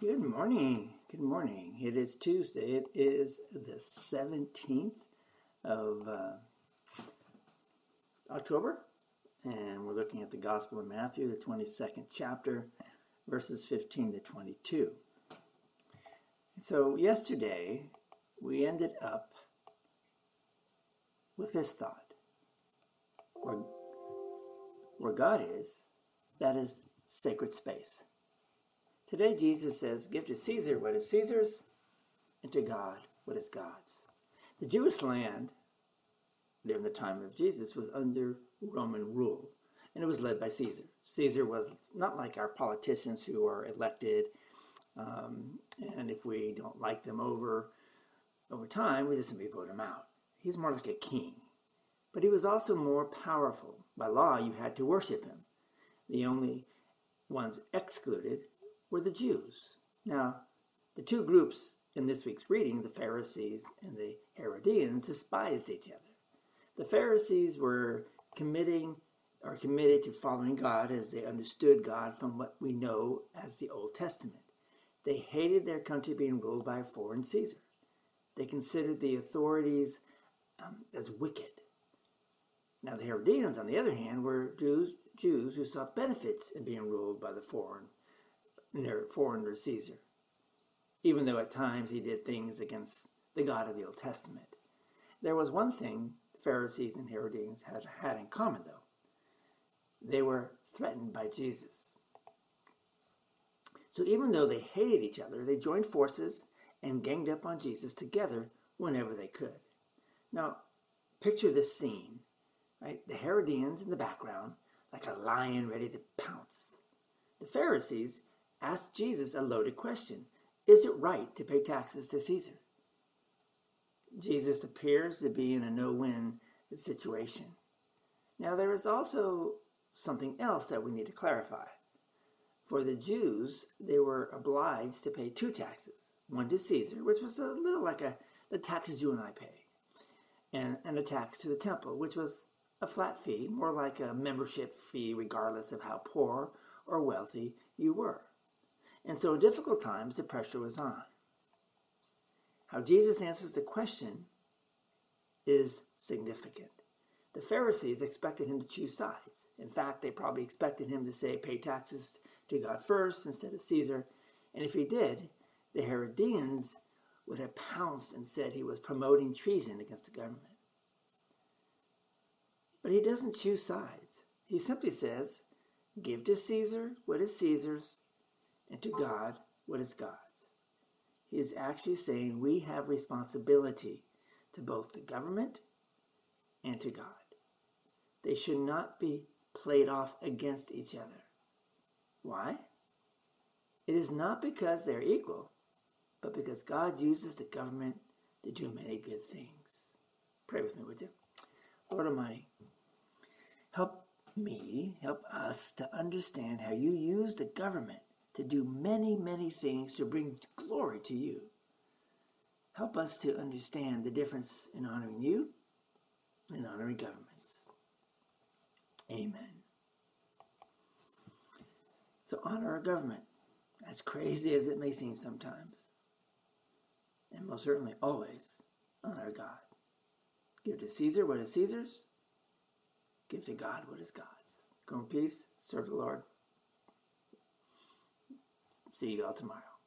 Good morning. Good morning. It is Tuesday. It is the 17th of uh, October, and we're looking at the Gospel of Matthew, the 22nd chapter, verses 15 to 22. So, yesterday we ended up with this thought where, where God is, that is sacred space. Today, Jesus says, Give to Caesar what is Caesar's, and to God what is God's. The Jewish land during the time of Jesus was under Roman rule, and it was led by Caesar. Caesar was not like our politicians who are elected, um, and if we don't like them over over time, we just simply vote him out. He's more like a king. But he was also more powerful. By law, you had to worship him. The only ones excluded were the Jews. Now, the two groups in this week's reading, the Pharisees and the Herodians, despised each other. The Pharisees were committing or committed to following God as they understood God from what we know as the Old Testament. They hated their country being ruled by a foreign Caesar. They considered the authorities um, as wicked. Now, the Herodians, on the other hand, were Jews, Jews who saw benefits in being ruled by the foreign foreigner Caesar, even though at times he did things against the God of the Old Testament. There was one thing the Pharisees and Herodians had, had in common, though. They were threatened by Jesus. So even though they hated each other, they joined forces and ganged up on Jesus together whenever they could. Now, picture this scene, right? The Herodians in the background, like a lion ready to pounce. The Pharisees asked Jesus a loaded question Is it right to pay taxes to Caesar? Jesus appears to be in a no win situation. Now, there is also something else that we need to clarify. For the Jews, they were obliged to pay two taxes one to Caesar, which was a little like a, the taxes you and I pay, and, and a tax to the temple, which was a flat fee, more like a membership fee, regardless of how poor or wealthy you were. And so, in difficult times, the pressure was on. How Jesus answers the question is significant. The Pharisees expected him to choose sides. In fact, they probably expected him to say, pay taxes to God first instead of Caesar. And if he did, the Herodians would have pounced and said he was promoting treason against the government. But he doesn't choose sides. He simply says, give to Caesar what is Caesar's, and to God what is God's. He is actually saying we have responsibility to both the government and to God. They should not be played off against each other. Why? It is not because they're equal, but because God uses the government to do many good things. Pray with me, would you? Lord Almighty, help me, help us to understand how you use the government to do many, many things to bring glory to you. Help us to understand the difference in honoring you and honoring governments. Amen. So honor our government, as crazy as it may seem sometimes. And most certainly always honor God. Give to Caesar what is Caesar's. Give to God what is God's. Go in peace. Serve the Lord. See you all tomorrow.